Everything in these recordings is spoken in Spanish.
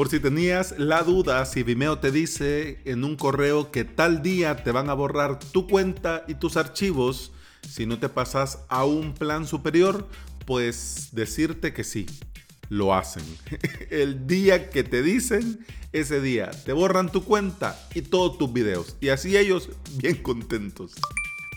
Por si tenías la duda, si Vimeo te dice en un correo que tal día te van a borrar tu cuenta y tus archivos, si no te pasas a un plan superior, pues decirte que sí, lo hacen. El día que te dicen, ese día te borran tu cuenta y todos tus videos. Y así ellos bien contentos.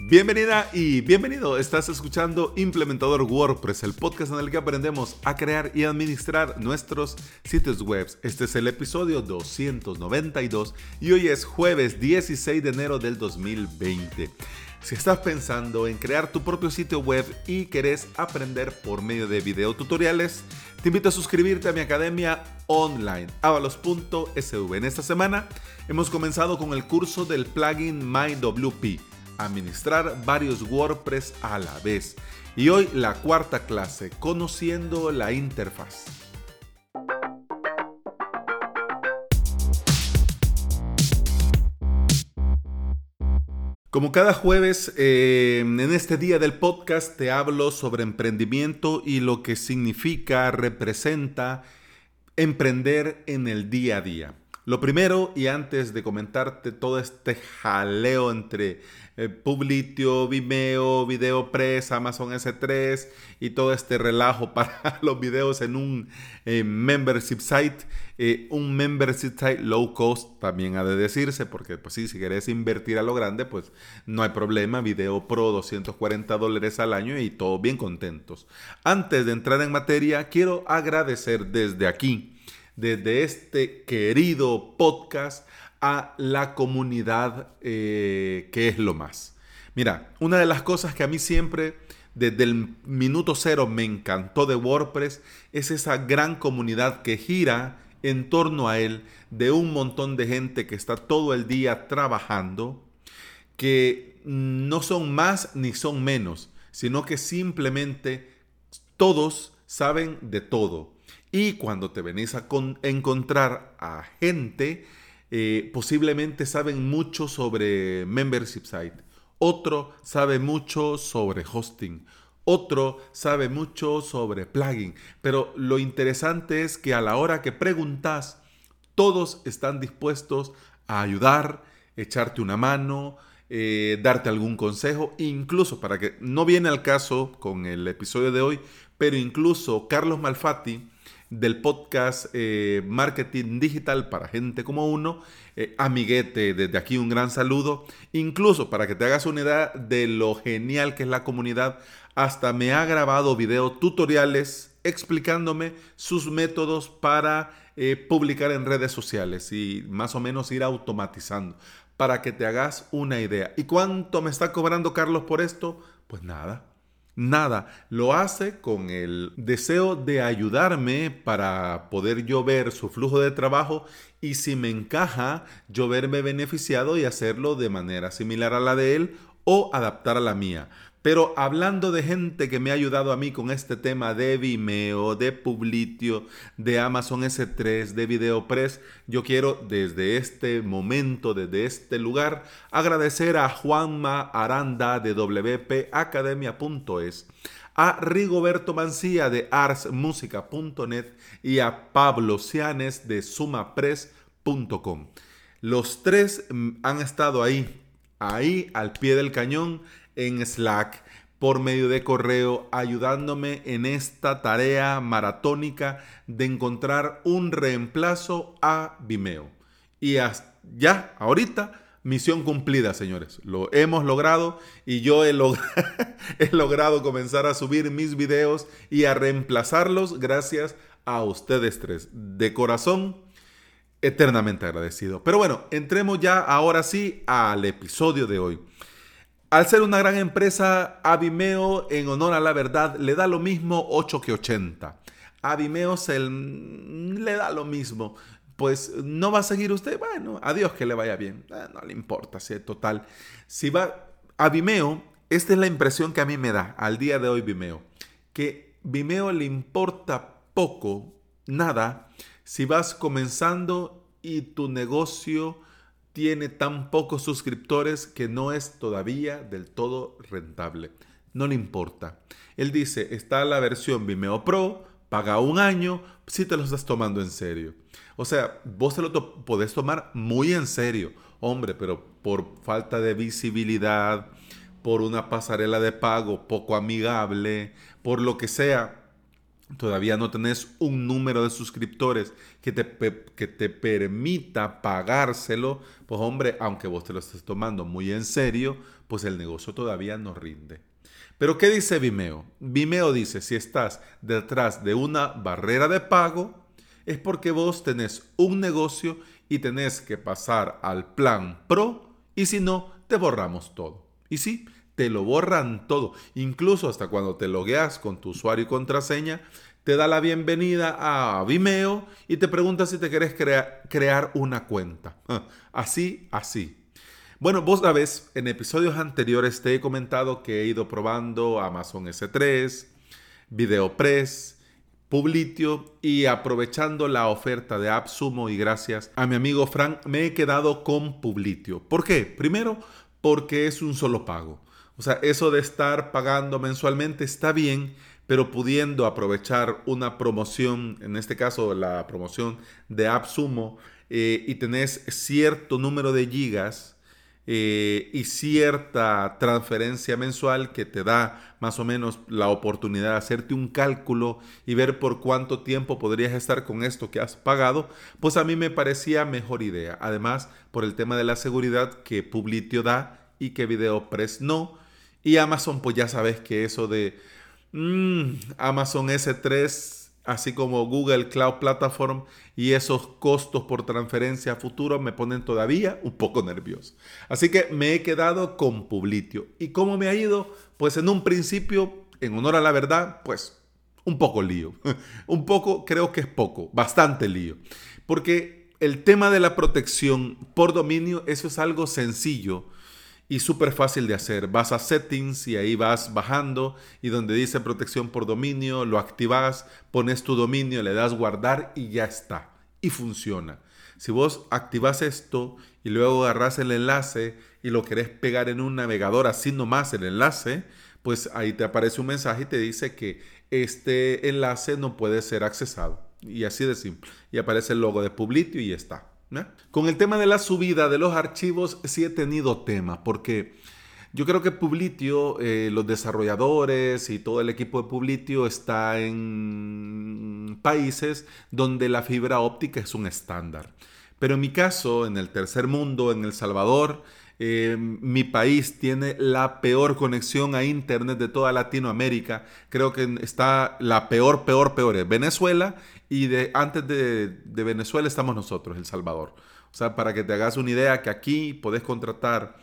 Bienvenida y bienvenido. Estás escuchando Implementador WordPress, el podcast en el que aprendemos a crear y administrar nuestros sitios web. Este es el episodio 292 y hoy es jueves 16 de enero del 2020. Si estás pensando en crear tu propio sitio web y querés aprender por medio de videotutoriales, te invito a suscribirte a mi academia online, avalos.sv. En esta semana hemos comenzado con el curso del plugin MyWP administrar varios WordPress a la vez. Y hoy la cuarta clase, conociendo la interfaz. Como cada jueves, eh, en este día del podcast te hablo sobre emprendimiento y lo que significa, representa emprender en el día a día. Lo primero, y antes de comentarte todo este jaleo entre eh, Publitio, Vimeo, VideoPress, Amazon S3 y todo este relajo para los videos en un eh, membership site, eh, un membership site low cost también ha de decirse, porque pues sí, si querés invertir a lo grande, pues no hay problema, Video Pro 240 dólares al año y todos bien contentos. Antes de entrar en materia, quiero agradecer desde aquí desde este querido podcast a la comunidad eh, que es lo más. Mira, una de las cosas que a mí siempre desde el minuto cero me encantó de WordPress es esa gran comunidad que gira en torno a él de un montón de gente que está todo el día trabajando, que no son más ni son menos, sino que simplemente todos saben de todo y cuando te venís a encontrar a gente, eh, posiblemente saben mucho sobre membership site. Otro sabe mucho sobre hosting. Otro sabe mucho sobre plugin. Pero lo interesante es que a la hora que preguntas, todos están dispuestos a ayudar, echarte una mano, eh, darte algún consejo, incluso para que no viene al caso con el episodio de hoy, pero incluso Carlos Malfatti, del podcast eh, Marketing Digital para gente como uno. Eh, amiguete, desde aquí un gran saludo. Incluso para que te hagas una idea de lo genial que es la comunidad, hasta me ha grabado video tutoriales explicándome sus métodos para eh, publicar en redes sociales y más o menos ir automatizando para que te hagas una idea. ¿Y cuánto me está cobrando Carlos por esto? Pues nada, Nada, lo hace con el deseo de ayudarme para poder yo ver su flujo de trabajo y si me encaja, yo verme beneficiado y hacerlo de manera similar a la de él o adaptar a la mía. Pero hablando de gente que me ha ayudado a mí con este tema de Vimeo, de Publitio, de Amazon S3, de VideoPress, yo quiero desde este momento, desde este lugar, agradecer a Juanma Aranda de wpacademia.es, a Rigoberto Mancía de arsmusica.net y a Pablo Cianes de sumapress.com. Los tres mm, han estado ahí, ahí al pie del cañón en Slack por medio de correo ayudándome en esta tarea maratónica de encontrar un reemplazo a Vimeo. Y ya, ahorita, misión cumplida, señores. Lo hemos logrado y yo he, he logrado comenzar a subir mis videos y a reemplazarlos gracias a ustedes tres. De corazón, eternamente agradecido. Pero bueno, entremos ya ahora sí al episodio de hoy. Al ser una gran empresa, a Vimeo, en honor a la verdad, le da lo mismo 8 que 80. A se le da lo mismo. Pues no va a seguir usted, bueno, adiós que le vaya bien. Eh, no le importa, si total. Si va a Vimeo, esta es la impresión que a mí me da al día de hoy Vimeo. Que Vimeo le importa poco, nada, si vas comenzando y tu negocio tiene tan pocos suscriptores que no es todavía del todo rentable. No le importa. Él dice, está la versión Vimeo Pro paga un año si te lo estás tomando en serio. O sea, vos te lo podés tomar muy en serio, hombre, pero por falta de visibilidad, por una pasarela de pago poco amigable, por lo que sea, todavía no tenés un número de suscriptores que te, que te permita pagárselo, pues hombre, aunque vos te lo estés tomando muy en serio, pues el negocio todavía no rinde. Pero ¿qué dice Vimeo? Vimeo dice, si estás detrás de una barrera de pago, es porque vos tenés un negocio y tenés que pasar al plan pro y si no, te borramos todo. Y sí, te lo borran todo. Incluso hasta cuando te logueas con tu usuario y contraseña, te da la bienvenida a Vimeo y te pregunta si te quieres crear una cuenta. Ah, así, así. Bueno, vos sabes, en episodios anteriores te he comentado que he ido probando Amazon S3, VideoPress, Publitio y aprovechando la oferta de AppSumo y gracias a mi amigo Frank me he quedado con Publitio. ¿Por qué? Primero, porque es un solo pago. O sea, eso de estar pagando mensualmente está bien, pero pudiendo aprovechar una promoción, en este caso la promoción de AppSumo, eh, y tenés cierto número de gigas eh, y cierta transferencia mensual que te da más o menos la oportunidad de hacerte un cálculo y ver por cuánto tiempo podrías estar con esto que has pagado, pues a mí me parecía mejor idea. Además, por el tema de la seguridad que Publitio da y que VideoPress no. Y Amazon, pues ya sabes que eso de Mm, Amazon S3, así como Google Cloud Platform y esos costos por transferencia a futuro me ponen todavía un poco nervioso. Así que me he quedado con Publitio. ¿Y cómo me ha ido? Pues en un principio, en honor a la verdad, pues un poco lío. un poco, creo que es poco, bastante lío. Porque el tema de la protección por dominio, eso es algo sencillo y súper fácil de hacer. Vas a settings y ahí vas bajando y donde dice protección por dominio, lo activas, pones tu dominio, le das guardar y ya está. Y funciona. Si vos activas esto y luego agarras el enlace y lo querés pegar en un navegador así nomás el enlace, pues ahí te aparece un mensaje y te dice que este enlace no puede ser accesado. Y así de simple. Y aparece el logo de Publitio y ya está. Con el tema de la subida de los archivos sí he tenido tema, porque yo creo que Publitio, eh, los desarrolladores y todo el equipo de Publitio está en países donde la fibra óptica es un estándar. Pero en mi caso, en el tercer mundo, en El Salvador, eh, mi país tiene la peor conexión a Internet de toda Latinoamérica. Creo que está la peor, peor, peor. Venezuela y de, antes de, de, Venezuela estamos nosotros, El Salvador. O sea, para que te hagas una idea que aquí podés contratar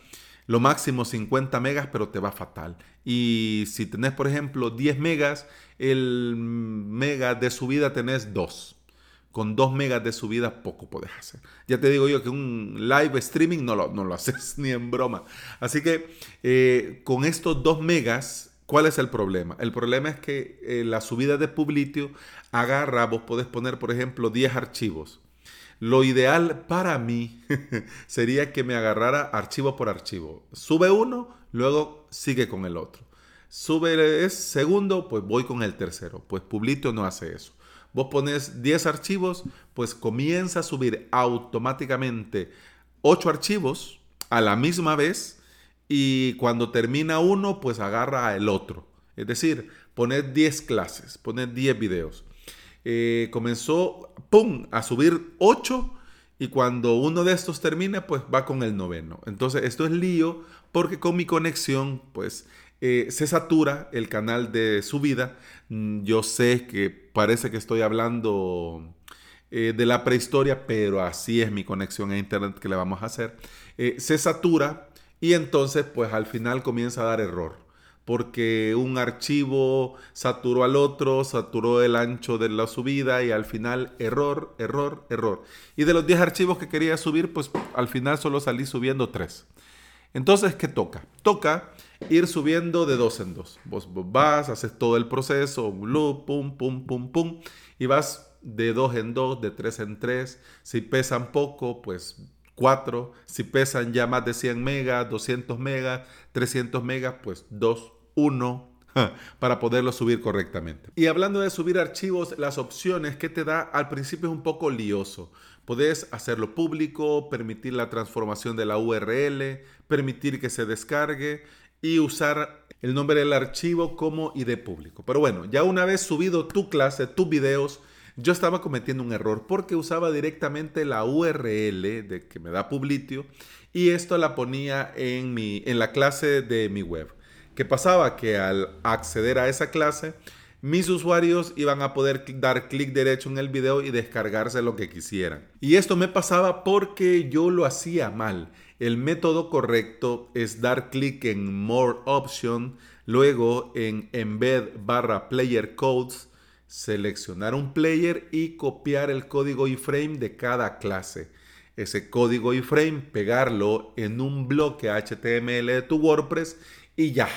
lo máximo 50 megas, pero te va fatal. Y si tenés, por ejemplo, 10 megas, el mega de subida tenés 2 con 2 megas de subida poco puedes hacer. Ya te digo yo que un live streaming no lo, no lo haces ni en broma. Así que eh, con estos 2 megas, ¿cuál es el problema? El problema es que eh, la subida de Publitio agarra, vos podés poner, por ejemplo, 10 archivos. Lo ideal para mí sería que me agarrara archivo por archivo. Sube uno, luego sigue con el otro. Sube el segundo, pues voy con el tercero. Pues Publitio no hace eso. Vos pones 10 archivos, pues comienza a subir automáticamente 8 archivos a la misma vez y cuando termina uno, pues agarra el otro. Es decir, poner 10 clases, poner 10 videos. Eh, comenzó, ¡pum!, a subir 8 y cuando uno de estos termina, pues va con el noveno. Entonces, esto es lío porque con mi conexión, pues eh, se satura el canal de subida. Mm, yo sé que parece que estoy hablando eh, de la prehistoria, pero así es mi conexión a internet que le vamos a hacer. Se satura y entonces pues al final comienza a dar error. Porque un archivo saturó al otro, saturó el ancho de la subida y al final error, error, error. Y de los 10 archivos que quería subir, pues al final solo salí subiendo 3. Entonces, ¿qué toca? Toca ir subiendo de dos en dos. Vos, vas, haces todo el proceso, un pum, pum, pum, pum, y vas de dos en dos, de tres en tres. Si pesan poco, pues cuatro. Si pesan ya más de 100 megas, 200 megas, 300 megas, pues dos, uno. para poderlo subir correctamente. Y hablando de subir archivos, las opciones que te da al principio es un poco lioso. Puedes hacerlo público, permitir la transformación de la URL, permitir que se descargue y usar el nombre del archivo como ID público. Pero bueno, ya una vez subido tu clase, tus videos, yo estaba cometiendo un error porque usaba directamente la URL de que me da Publitio y esto la ponía en, mi, en la clase de mi web. ¿Qué pasaba? Que al acceder a esa clase, mis usuarios iban a poder dar clic derecho en el video y descargarse lo que quisieran. Y esto me pasaba porque yo lo hacía mal. El método correcto es dar clic en More Option, luego en Embed barra Player Codes, seleccionar un player y copiar el código iframe de cada clase. Ese código iframe, pegarlo en un bloque HTML de tu WordPress y ya.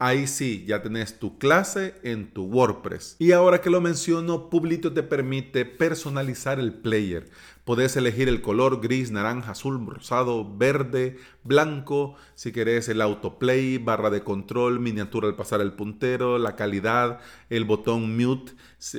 Ahí sí, ya tenés tu clase en tu WordPress. Y ahora que lo menciono, Publito te permite personalizar el player. Podés elegir el color gris, naranja, azul, rosado, verde, blanco. Si querés el autoplay, barra de control, miniatura al pasar el puntero, la calidad, el botón mute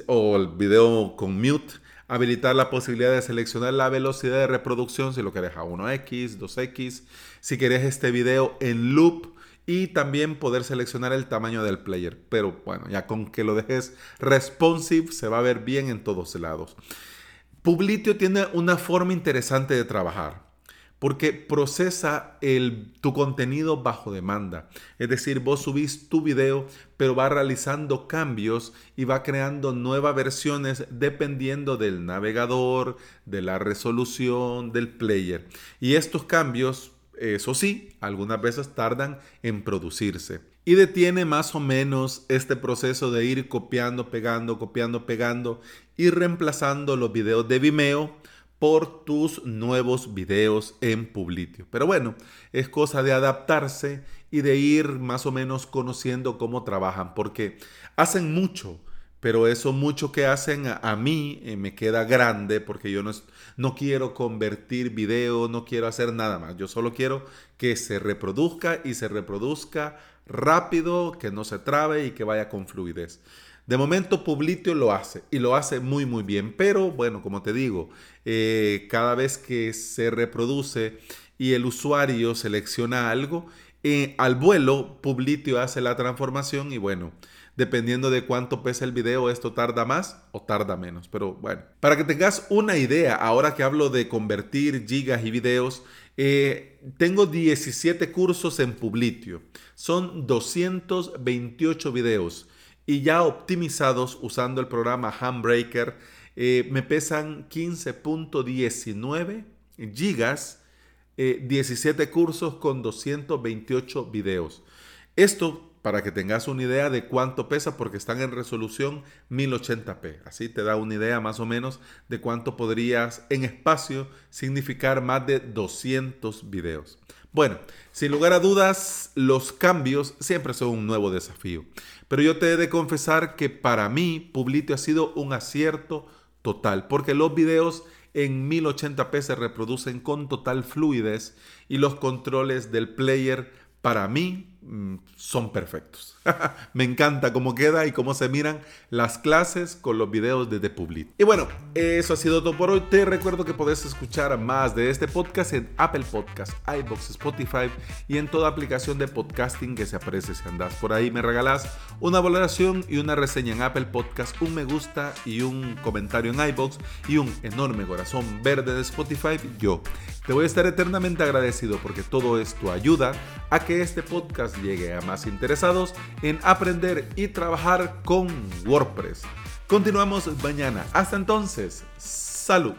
o el video con mute habilitar la posibilidad de seleccionar la velocidad de reproducción si lo querés a 1x, 2x, si querés este video en loop y también poder seleccionar el tamaño del player. Pero bueno, ya con que lo dejes responsive se va a ver bien en todos lados. Publitio tiene una forma interesante de trabajar porque procesa el, tu contenido bajo demanda. Es decir, vos subís tu video, pero va realizando cambios y va creando nuevas versiones dependiendo del navegador, de la resolución, del player. Y estos cambios eso sí, algunas veces tardan en producirse. Y detiene más o menos este proceso de ir copiando, pegando, copiando, pegando y reemplazando los videos de Vimeo por tus nuevos videos en Publitio. Pero bueno, es cosa de adaptarse y de ir más o menos conociendo cómo trabajan, porque hacen mucho pero eso mucho que hacen a, mí eh, me queda grande porque yo no, no quiero convertir video, no quiero hacer nada más. Yo solo quiero que se reproduzca y se reproduzca rápido, que no se trabe y que vaya con fluidez. De momento Publitio lo hace y lo hace muy muy bien, pero bueno, como te digo, eh, cada vez que se reproduce y el usuario selecciona algo, eh, al vuelo Publitio hace la transformación y bueno, dependiendo de cuánto pesa el video, esto tarda más o tarda menos. Pero bueno, para que tengas una idea, ahora que hablo de convertir gigas y videos, eh, tengo 17 cursos en Publitio. Son 228 videos y ya optimizados usando el programa Handbreaker, eh, me pesan 15.19 gigas, 17 eh, cursos con 228 videos. Esto para que tengas una idea de cuánto pesa porque están en resolución 1080p. Así te da una idea más o menos de cuánto podrías en espacio significar más de 200 videos. Bueno, sin lugar a dudas, los cambios siempre son un nuevo desafío. Pero yo te he de confesar que para mí Publitio ha sido un acierto total porque los videos en 1080p se reproducen con total fluidez y los controles del player para mí son perfectos. Me encanta cómo queda y cómo se miran las clases con los videos de The Public. Y bueno, eso ha sido todo por hoy. Te recuerdo que podés escuchar más de este podcast en Apple Podcasts, iBox, Spotify y en toda aplicación de podcasting que se aparece. Si andas por ahí, me regalás una valoración y una reseña en Apple Podcasts, un me gusta y un comentario en iBox y un enorme corazón verde de Spotify. Yo te voy a estar eternamente agradecido porque todo esto ayuda a que este llegue a más interesados en aprender y trabajar con WordPress. Continuamos mañana. Hasta entonces, salud.